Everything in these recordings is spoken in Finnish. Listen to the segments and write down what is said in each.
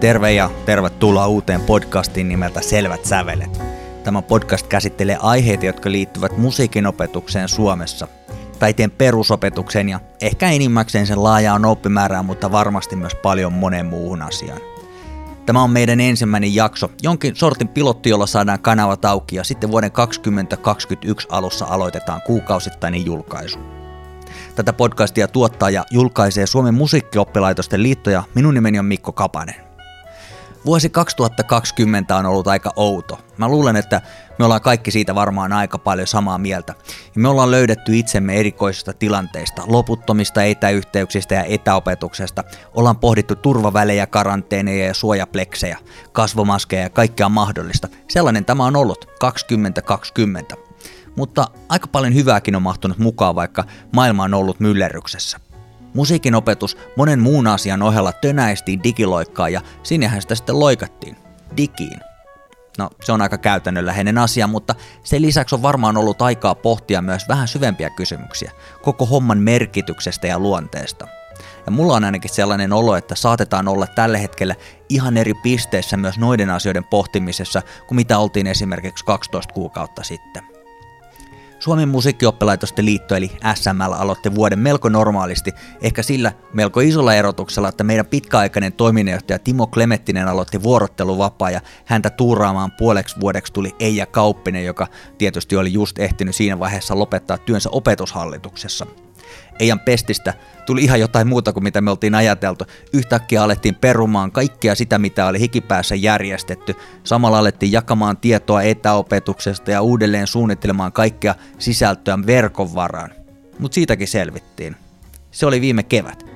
Terve ja tervetuloa uuteen podcastiin nimeltä Selvät sävelet. Tämä podcast käsittelee aiheita, jotka liittyvät musiikin opetukseen Suomessa, taiteen perusopetukseen ja ehkä enimmäkseen sen laajaan oppimäärään, mutta varmasti myös paljon monen muuhun asiaan. Tämä on meidän ensimmäinen jakso, jonkin sortin pilotti, jolla saadaan kanavat auki ja sitten vuoden 2021 alussa aloitetaan kuukausittainen julkaisu. Tätä podcastia tuottaa ja julkaisee Suomen musiikkioppilaitosten liitto ja minun nimeni on Mikko Kapanen. Vuosi 2020 on ollut aika outo. Mä luulen, että me ollaan kaikki siitä varmaan aika paljon samaa mieltä. Me ollaan löydetty itsemme erikoisista tilanteista, loputtomista etäyhteyksistä ja etäopetuksesta. Ollaan pohdittu turvavälejä, karanteeneja ja suojapleksejä, kasvomaskeja ja kaikkea mahdollista. Sellainen tämä on ollut 2020. Mutta aika paljon hyvääkin on mahtunut mukaan, vaikka maailma on ollut myllerryksessä. Musiikin opetus monen muun asian ohella tönäistiin digiloikkaa ja sinnehän sitä sitten loikattiin. Digiin. No, se on aika käytännönläheinen asia, mutta sen lisäksi on varmaan ollut aikaa pohtia myös vähän syvempiä kysymyksiä koko homman merkityksestä ja luonteesta. Ja mulla on ainakin sellainen olo, että saatetaan olla tällä hetkellä ihan eri pisteissä myös noiden asioiden pohtimisessa kuin mitä oltiin esimerkiksi 12 kuukautta sitten. Suomen musiikkioppilaitosten liitto eli SML aloitti vuoden melko normaalisti, ehkä sillä melko isolla erotuksella, että meidän pitkäaikainen toiminnanjohtaja Timo Klemettinen aloitti vuorotteluvapaa ja häntä tuuraamaan puoleksi vuodeksi tuli Eija Kauppinen, joka tietysti oli just ehtinyt siinä vaiheessa lopettaa työnsä opetushallituksessa. Eijan pestistä tuli ihan jotain muuta kuin mitä me oltiin ajateltu. Yhtäkkiä alettiin perumaan kaikkea sitä, mitä oli hikipäässä järjestetty. Samalla alettiin jakamaan tietoa etäopetuksesta ja uudelleen suunnittelemaan kaikkea sisältöä verkon varaan. Mutta siitäkin selvittiin. Se oli viime kevät.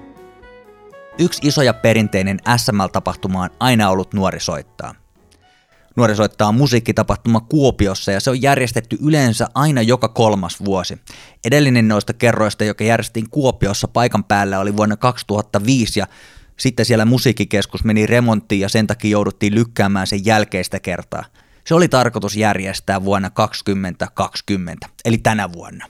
Yksi iso ja perinteinen SML-tapahtuma on aina ollut nuori soittaa. Nuori soittaa musiikkitapahtuma Kuopiossa ja se on järjestetty yleensä aina joka kolmas vuosi. Edellinen noista kerroista, joka järjestettiin Kuopiossa paikan päällä, oli vuonna 2005 ja sitten siellä musiikkikeskus meni remonttiin ja sen takia jouduttiin lykkäämään sen jälkeistä kertaa. Se oli tarkoitus järjestää vuonna 2020, eli tänä vuonna.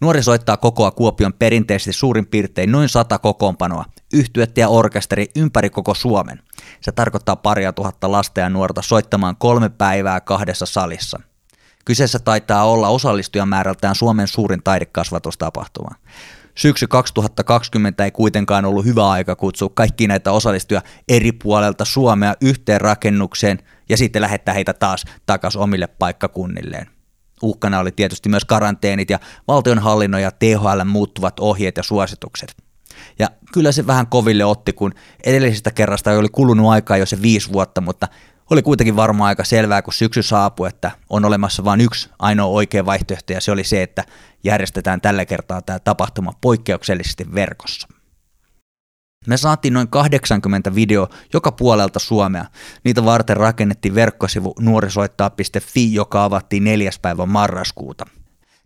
Nuori soittaa kokoa Kuopion perinteisesti suurin piirtein noin sata kokoonpanoa, yhtyettä ja orkesteri ympäri koko Suomen. Se tarkoittaa paria tuhatta lasta ja nuorta soittamaan kolme päivää kahdessa salissa. Kyseessä taitaa olla osallistujamäärältään Suomen suurin taidekasvatustapahtuma. Syksy 2020 ei kuitenkaan ollut hyvä aika kutsua kaikki näitä osallistujia eri puolelta Suomea yhteen rakennukseen ja sitten lähettää heitä taas takaisin omille paikkakunnilleen. Uhkana oli tietysti myös karanteenit ja valtionhallinnon ja THL muuttuvat ohjeet ja suositukset. Ja kyllä se vähän koville otti, kun edellisestä kerrasta oli kulunut aikaa jo se viisi vuotta, mutta oli kuitenkin varmaan aika selvää, kun syksy saapui, että on olemassa vain yksi ainoa oikea vaihtoehto, ja se oli se, että järjestetään tällä kertaa tämä tapahtuma poikkeuksellisesti verkossa. Me saatiin noin 80 video joka puolelta Suomea. Niitä varten rakennettiin verkkosivu nuorisoittaa.fi, joka avattiin 4. päivä marraskuuta.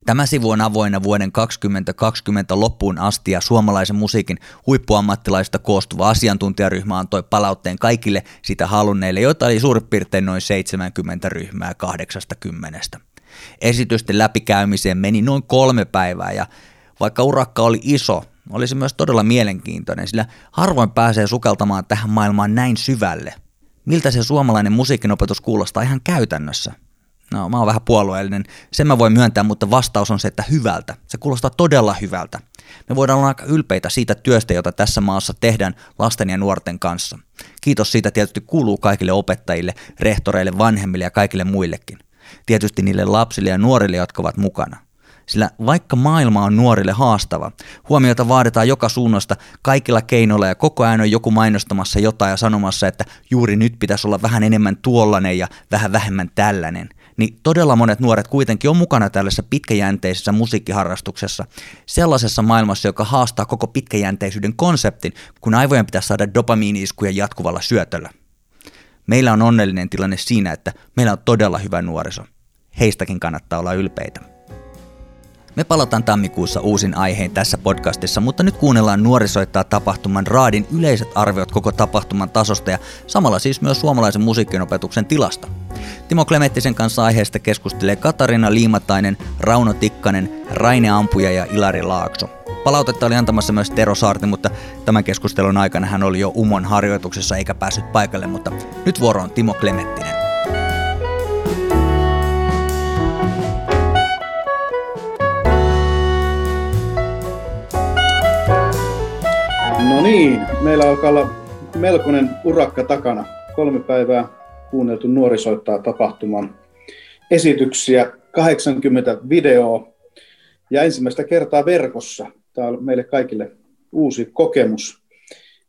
Tämä sivu on avoinna vuoden 2020 loppuun asti ja suomalaisen musiikin huippuammattilaista koostuva asiantuntijaryhmä antoi palautteen kaikille sitä halunneille, joita oli suurin piirtein noin 70 ryhmää 80. Esitysten läpikäymiseen meni noin kolme päivää ja vaikka urakka oli iso, oli se myös todella mielenkiintoinen, sillä harvoin pääsee sukeltamaan tähän maailmaan näin syvälle. Miltä se suomalainen musiikinopetus kuulostaa ihan käytännössä? No, mä oon vähän puolueellinen. Sen mä voin myöntää, mutta vastaus on se, että hyvältä. Se kuulostaa todella hyvältä. Me voidaan olla aika ylpeitä siitä työstä, jota tässä maassa tehdään lasten ja nuorten kanssa. Kiitos siitä tietysti kuuluu kaikille opettajille, rehtoreille, vanhemmille ja kaikille muillekin. Tietysti niille lapsille ja nuorille, jotka ovat mukana. Sillä vaikka maailma on nuorille haastava, huomiota vaaditaan joka suunnasta kaikilla keinoilla ja koko ajan on joku mainostamassa jotain ja sanomassa, että juuri nyt pitäisi olla vähän enemmän tuollainen ja vähän vähemmän tällainen – niin todella monet nuoret kuitenkin on mukana tällaisessa pitkäjänteisessä musiikkiharrastuksessa, sellaisessa maailmassa, joka haastaa koko pitkäjänteisyyden konseptin, kun aivojen pitäisi saada dopamiini-iskuja jatkuvalla syötöllä. Meillä on onnellinen tilanne siinä, että meillä on todella hyvä nuoriso. Heistäkin kannattaa olla ylpeitä. Me palataan tammikuussa uusin aiheen tässä podcastissa, mutta nyt kuunnellaan nuorisoittaa tapahtuman Raadin yleiset arviot koko tapahtuman tasosta ja samalla siis myös suomalaisen musiikkinopetuksen tilasta. Timo Klemettisen kanssa aiheesta keskustelee Katarina Liimatainen, Rauno Tikkanen, Raine Ampuja ja Ilari Laakso. Palautetta oli antamassa myös Tero Saarti, mutta tämän keskustelun aikana hän oli jo Umon harjoituksessa eikä päässyt paikalle, mutta nyt vuoro on Timo Klementtinen. No niin, meillä alkaa olla melkoinen urakka takana. Kolme päivää kuunneltu nuorisoittaa tapahtuman esityksiä, 80 videoa ja ensimmäistä kertaa verkossa. Tämä on meille kaikille uusi kokemus.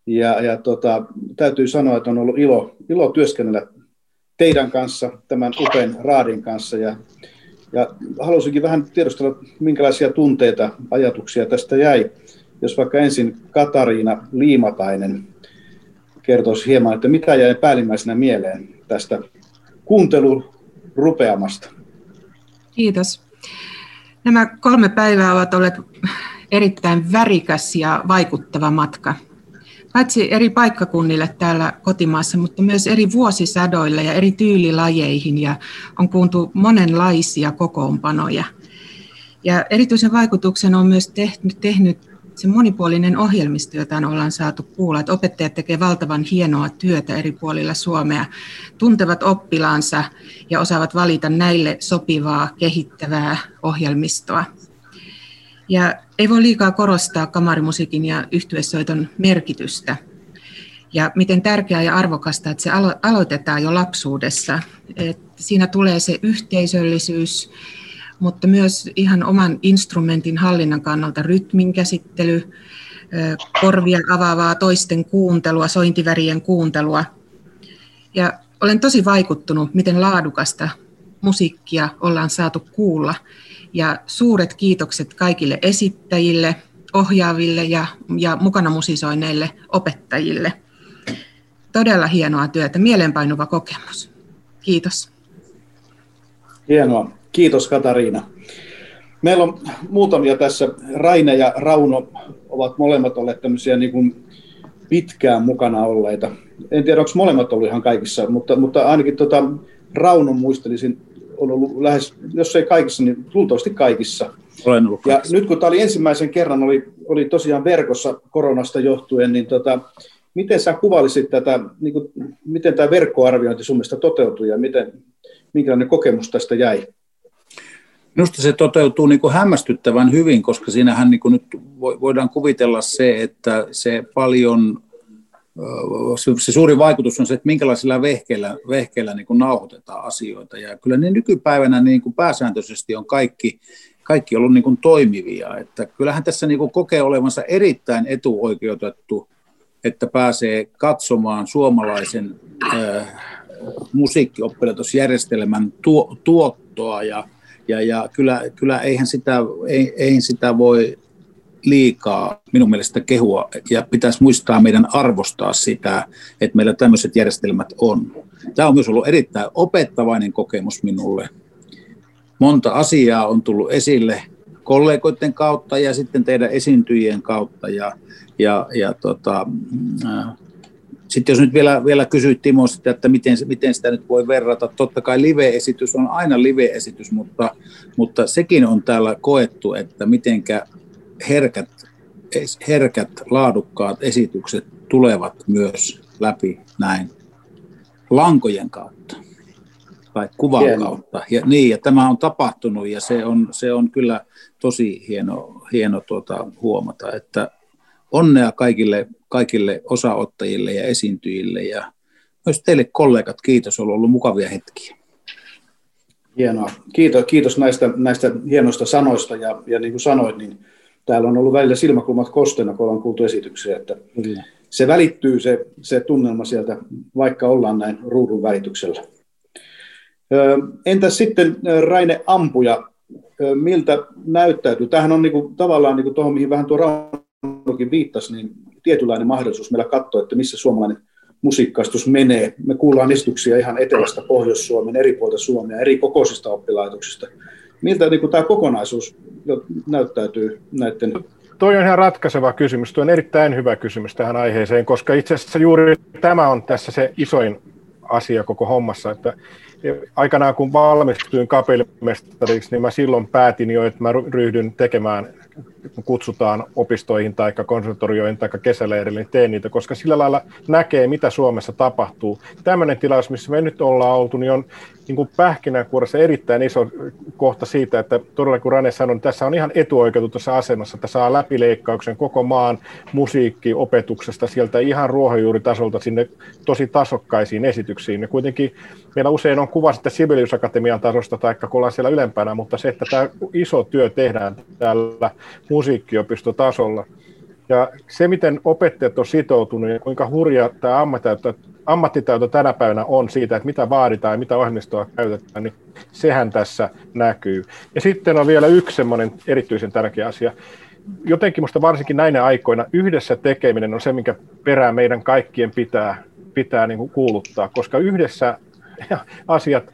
Ja, ja tota, täytyy sanoa, että on ollut ilo, ilo työskennellä teidän kanssa, tämän upean raadin kanssa. Ja, ja haluaisinkin vähän tiedostella, minkälaisia tunteita, ajatuksia tästä jäi. Jos vaikka ensin Katariina Liimatainen kertoisi hieman, että mitä jäi päällimmäisenä mieleen tästä kuuntelun rupeamasta. Kiitos. Nämä kolme päivää ovat olleet erittäin värikäs ja vaikuttava matka. Paitsi eri paikkakunnille täällä kotimaassa, mutta myös eri vuosisadoille ja eri tyylilajeihin ja on kuultu monenlaisia kokoonpanoja. Ja erityisen vaikutuksen on myös tehnyt, tehnyt se monipuolinen ohjelmisto, jota ollaan saatu kuulla, että opettajat tekevät valtavan hienoa työtä eri puolilla Suomea, tuntevat oppilaansa ja osaavat valita näille sopivaa, kehittävää ohjelmistoa. Ja ei voi liikaa korostaa kamarimusiikin ja yhtyesoiton merkitystä ja miten tärkeää ja arvokasta, että se alo- aloitetaan jo lapsuudessa. että siinä tulee se yhteisöllisyys, mutta myös ihan oman instrumentin hallinnan kannalta rytmin käsittely, korvia avaavaa toisten kuuntelua, sointivärien kuuntelua. Ja olen tosi vaikuttunut, miten laadukasta musiikkia ollaan saatu kuulla. Ja suuret kiitokset kaikille esittäjille, ohjaaville ja, ja mukana musisoineille opettajille. Todella hienoa työtä, mielenpainuva kokemus. Kiitos. Hienoa. Kiitos Katariina. Meillä on muutamia tässä. Raine ja Rauno ovat molemmat olleet tämmöisiä niin kuin pitkään mukana olleita. En tiedä, onko molemmat ollut ihan kaikissa, mutta, mutta ainakin tota, Raunon muistelisin, on ollut lähes, jos ei kaikissa, niin luultavasti kaikissa. Olen ollut ja nyt kun tämä oli ensimmäisen kerran, oli, oli tosiaan verkossa koronasta johtuen, niin tota, miten sä kuvailisit tätä, niin kuin, miten tämä verkkoarviointi sun mielestä toteutui ja miten, minkälainen kokemus tästä jäi? Minusta se toteutuu niin kuin hämmästyttävän hyvin, koska siinähän niin kuin nyt voidaan kuvitella se, että se paljon, se suuri vaikutus on se, että minkälaisilla vehkeillä, vehkeillä niin kuin nauhoitetaan asioita. Ja kyllä ne nykypäivänä niin kuin pääsääntöisesti on kaikki, kaikki ollut niin kuin toimivia. Että kyllähän tässä niin kuin kokee olevansa erittäin etuoikeutettu, että pääsee katsomaan suomalaisen äh, musiikkioppilaitosjärjestelmän tuo, tuottoa ja ja, ja kyllä, kyllä eihän, sitä, ei, eihän sitä voi liikaa minun mielestä kehua ja pitäisi muistaa meidän arvostaa sitä, että meillä tämmöiset järjestelmät on. Tämä on myös ollut erittäin opettavainen kokemus minulle. Monta asiaa on tullut esille kollegoiden kautta ja sitten teidän esiintyjien kautta ja, ja, ja tota, sitten jos nyt vielä, vielä kysyit Timo sitä, että miten, miten sitä nyt voi verrata, totta kai live-esitys on aina live-esitys, mutta, mutta sekin on täällä koettu, että mitenkä herkät, herkät, laadukkaat esitykset tulevat myös läpi näin lankojen kautta tai kuvan hieno. kautta. Ja, niin, ja tämä on tapahtunut ja se on, se on kyllä tosi hieno, hieno tuota, huomata, että onnea kaikille, kaikille osaottajille ja esiintyjille ja myös teille kollegat, kiitos, on ollut mukavia hetkiä. Hienoa. Kiitos, kiitos näistä, näistä hienoista sanoista ja, ja niin kuin sanoit, niin täällä on ollut välillä silmäkulmat kosteena, kun ollaan kuultu esityksiä, että Kyllä. se välittyy se, se tunnelma sieltä, vaikka ollaan näin ruudun välityksellä. Entäs sitten Raine Ampuja, miltä näyttäytyy? Tämähän on niin kuin, tavallaan niin kuin tuohon, mihin vähän tuo Raunokin viittasi, niin tietynlainen mahdollisuus meillä katsoa, että missä suomalainen musiikkaistus menee. Me kuullaan esityksiä ihan etelästä Pohjois-Suomen, eri puolta Suomea, eri kokoisista oppilaitoksista. Miltä niin kuin, tämä kokonaisuus näyttäytyy näiden Toi on ihan ratkaiseva kysymys. Tuo on erittäin hyvä kysymys tähän aiheeseen, koska itse asiassa juuri tämä on tässä se isoin asia koko hommassa, että aikanaan kun valmistuin kapellimestariksi, niin mä silloin päätin jo, että mä ryhdyn tekemään kutsutaan opistoihin tai konservatorioihin tai kesäleirille, niin teen niitä, koska sillä lailla näkee, mitä Suomessa tapahtuu. Tämmöinen tilaus, missä me nyt ollaan oltu, niin on niin kuin pähkinänkuoressa erittäin iso kohta siitä, että todella kun Rane sanoi, niin tässä on ihan etuoikeututussa asemassa, että saa läpileikkauksen koko maan musiikkiopetuksesta sieltä ihan ruohonjuuritasolta sinne tosi tasokkaisiin esityksiin. Ja kuitenkin meillä usein on kuva sitten Sibelius Akatemian tasosta tai kun ollaan siellä ylempänä, mutta se, että tämä iso työ tehdään täällä musiikkiopistotasolla, ja se, miten opettajat on sitoutunut ja kuinka hurja tämä ammattitaito, ammattitaito tänä päivänä on siitä, että mitä vaaditaan ja mitä ohjelmistoa käytetään, niin sehän tässä näkyy. Ja sitten on vielä yksi semmoinen erityisen tärkeä asia. Jotenkin minusta varsinkin näinä aikoina yhdessä tekeminen on se, minkä perään meidän kaikkien pitää, pitää niin kuin kuuluttaa, koska yhdessä asiat,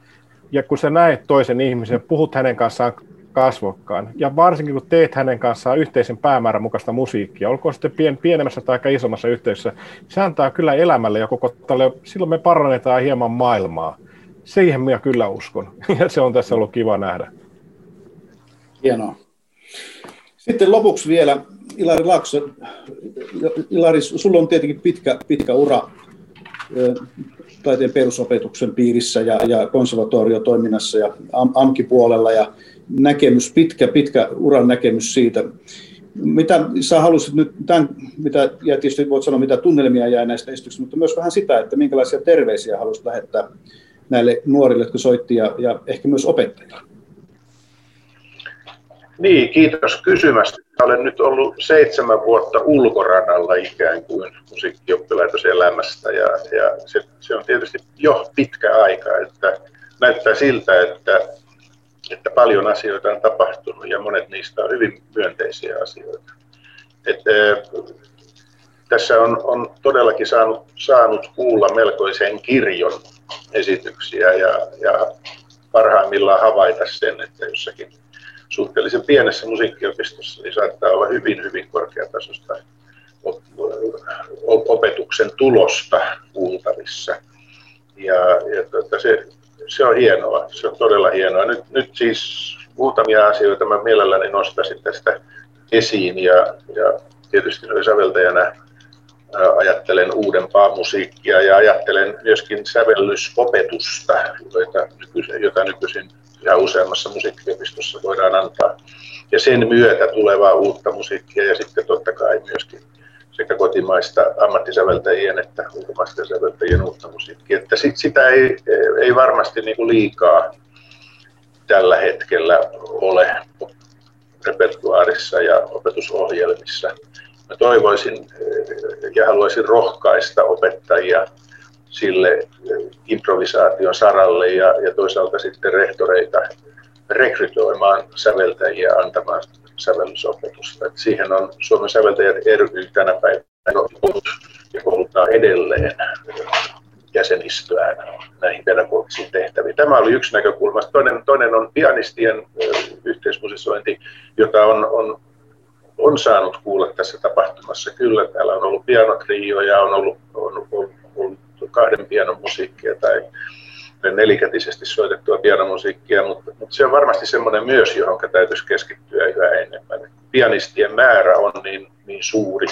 ja kun sä näet toisen ihmisen, puhut hänen kanssaan kasvokkaan. Ja varsinkin kun teet hänen kanssaan yhteisen päämäärän mukaista musiikkia, olkoon sitten pien, pienemmässä tai isommassa yhteisössä, se antaa kyllä elämälle ja koko tälle, silloin me parannetaan hieman maailmaa. Siihen minä kyllä uskon. Ja se on tässä ollut kiva nähdä. Hienoa. Sitten lopuksi vielä Ilari Lakso. Ilari, sulla on tietenkin pitkä, pitkä ura taiteen perusopetuksen piirissä ja, ja konservatoriotoiminnassa ja am, AMKI-puolella ja näkemys, pitkä, pitkä uran näkemys siitä. Mitä sä halusit nyt, tämän, mitä, ja tietysti voit sanoa, mitä tunnelmia jää näistä esityksistä, mutta myös vähän sitä, että minkälaisia terveisiä haluaisit lähettää näille nuorille, jotka soitti, ja, ja ehkä myös opettajille. Niin, kiitos kysymästä. Olen nyt ollut seitsemän vuotta ulkoradalla ikään kuin musiikkioppilaitos elämästä ja, ja se, se, on tietysti jo pitkä aika, että näyttää siltä, että että paljon asioita on tapahtunut ja monet niistä on hyvin myönteisiä asioita. Et, tässä on, on todellakin saanut, saanut kuulla melkoisen kirjon esityksiä ja, ja parhaimmillaan havaita sen, että jossakin suhteellisen pienessä musiikkiopistossa niin saattaa olla hyvin, hyvin korkeatasosta opetuksen tulosta kuultavissa. Ja, ja tuota, se, se on hienoa, se on todella hienoa. Nyt, nyt siis muutamia asioita mä mielelläni nostaisin tästä esiin ja, ja tietysti säveltäjänä ajattelen uudempaa musiikkia ja ajattelen myöskin sävellysopetusta, jota nykyisin, jota nykyisin ja useammassa musiikkiopistossa voidaan antaa. Ja sen myötä tulevaa uutta musiikkia ja sitten totta kai myöskin sekä kotimaista ammattisäveltäjien että ulkomaisten säveltäjien uutta musiikkia. Että sit, sitä ei, ei varmasti niin kuin liikaa tällä hetkellä ole repertuaarissa ja opetusohjelmissa. Mä toivoisin ja haluaisin rohkaista opettajia sille improvisaation saralle ja, ja toisaalta sitten rehtoreita rekrytoimaan säveltäjiä antamaan sävellysopetusta. Et siihen on Suomen säveltäjät ry tänä päivänä ja kouluttaa edelleen jäsenistöään näihin pedagogisiin tehtäviin. Tämä oli yksi näkökulma. Toinen, toinen on pianistien yhteismusisointi, jota on, on, on saanut kuulla tässä tapahtumassa. Kyllä, täällä on ollut pianotrio ja on ollut, on ollut, ollut kahden pianon musiikkia tai nelikätisesti soitettua pianomusiikkia, mutta, mutta se on varmasti semmoinen myös, johon täytyisi keskittyä yhä enemmän. Pianistien määrä on niin, niin suuri,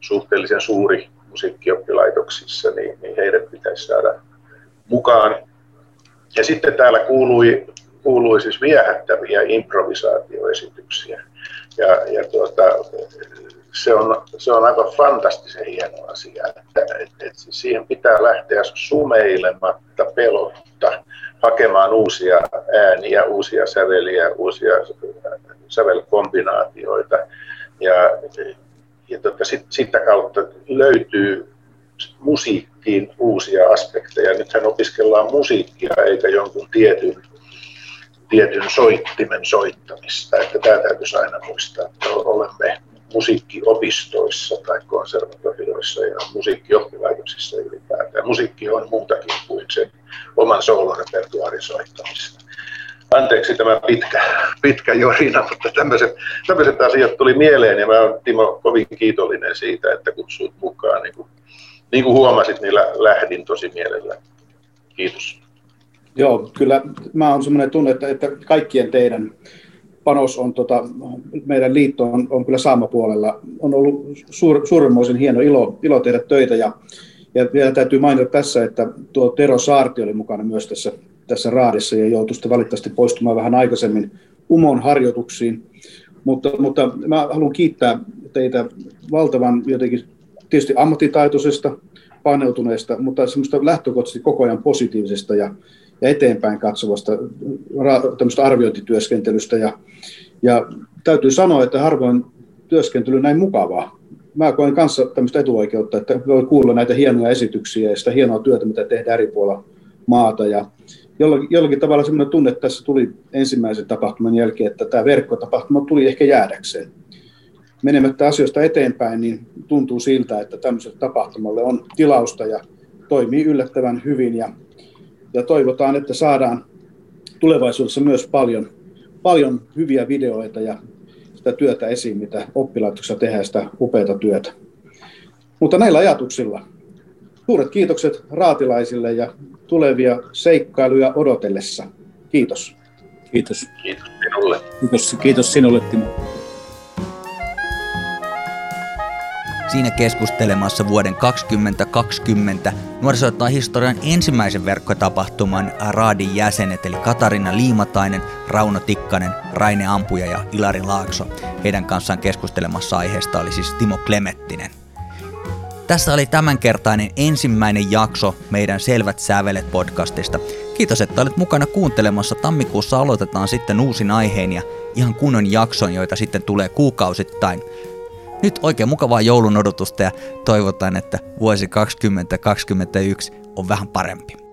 suhteellisen suuri musiikkioppilaitoksissa, niin, niin heidät pitäisi saada mukaan. Ja sitten täällä kuului, kuului siis viehättäviä improvisaatioesityksiä. Ja, ja tuota, se on, se on aivan fantastisen hieno asia. Että, et, et siihen pitää lähteä sumeilematta, pelotta, hakemaan uusia ääniä, uusia säveliä, uusia sävelkombinaatioita. Ja, ja tota, sit, sitä kautta löytyy musiikkiin uusia aspekteja. Nythän opiskellaan musiikkia eikä jonkun tietyn tietyn soittimen soittamista. Että tämä täytyisi aina muistaa, että olemme musiikkiopistoissa tai konservatorioissa ja musiikkioppilaitoksissa ylipäätään. Musiikki on muutakin kuin sen oman soolorepertuaarin soittamista. Anteeksi tämä pitkä, pitkä jorina, mutta tämmöiset, tämmöiset asiat tuli mieleen ja mä olen Timo kovin kiitollinen siitä, että kutsut mukaan. Niin kuin, niin kuin huomasit, niin lähdin tosi mielellä. Kiitos. Joo, kyllä mä on semmoinen tunne, että, että kaikkien teidän panos on, tota, meidän liitto on, on kyllä saamapuolella. On ollut suur, suuremmoisen hieno ilo, ilo tehdä töitä ja, ja vielä täytyy mainita tässä, että tuo Tero Saarti oli mukana myös tässä, tässä raadissa ja joutui sitten valitettavasti poistumaan vähän aikaisemmin Umon harjoituksiin. Mutta, mutta mä haluan kiittää teitä valtavan jotenkin tietysti ammattitaitoisesta, paneutuneesta, mutta semmoista lähtökohtaisesti koko ajan positiivisesta ja, ja eteenpäin katsovasta tämmöistä arviointityöskentelystä. Ja, ja täytyy sanoa, että harvoin työskentely näin mukavaa. Mä koen kanssa tämmöistä etuoikeutta, että voi kuulla näitä hienoja esityksiä ja sitä hienoa työtä, mitä tehdään eri puolilla maata. Ja jollakin, jollakin tavalla semmoinen tunne tässä tuli ensimmäisen tapahtuman jälkeen, että tämä verkkotapahtuma tuli ehkä jäädäkseen. Menemättä asioista eteenpäin, niin tuntuu siltä, että tämmöiselle tapahtumalle on tilausta ja toimii yllättävän hyvin. Ja, ja toivotaan, että saadaan tulevaisuudessa myös paljon, paljon hyviä videoita ja sitä työtä esiin, mitä oppilaitoksessa tehdään, sitä upeata työtä. Mutta näillä ajatuksilla suuret kiitokset raatilaisille ja tulevia seikkailuja odotellessa. Kiitos. Kiitos. Kiitos sinulle. Kiitos, kiitos sinulle, Timo. Siinä keskustelemassa vuoden 2020 nuorisoittaa historian ensimmäisen verkkotapahtuman Raadin jäsenet, eli Katarina Liimatainen, Rauno Tikkanen, Raine Ampuja ja Ilari Laakso. Heidän kanssaan keskustelemassa aiheesta oli siis Timo Klemettinen. Tässä oli tämänkertainen ensimmäinen jakso meidän Selvät sävelet podcastista. Kiitos, että olet mukana kuuntelemassa. Tammikuussa aloitetaan sitten uusin aiheen ja ihan kunnon jakson, joita sitten tulee kuukausittain. Nyt oikein mukavaa joulun odotusta ja toivotaan, että vuosi 2021 on vähän parempi.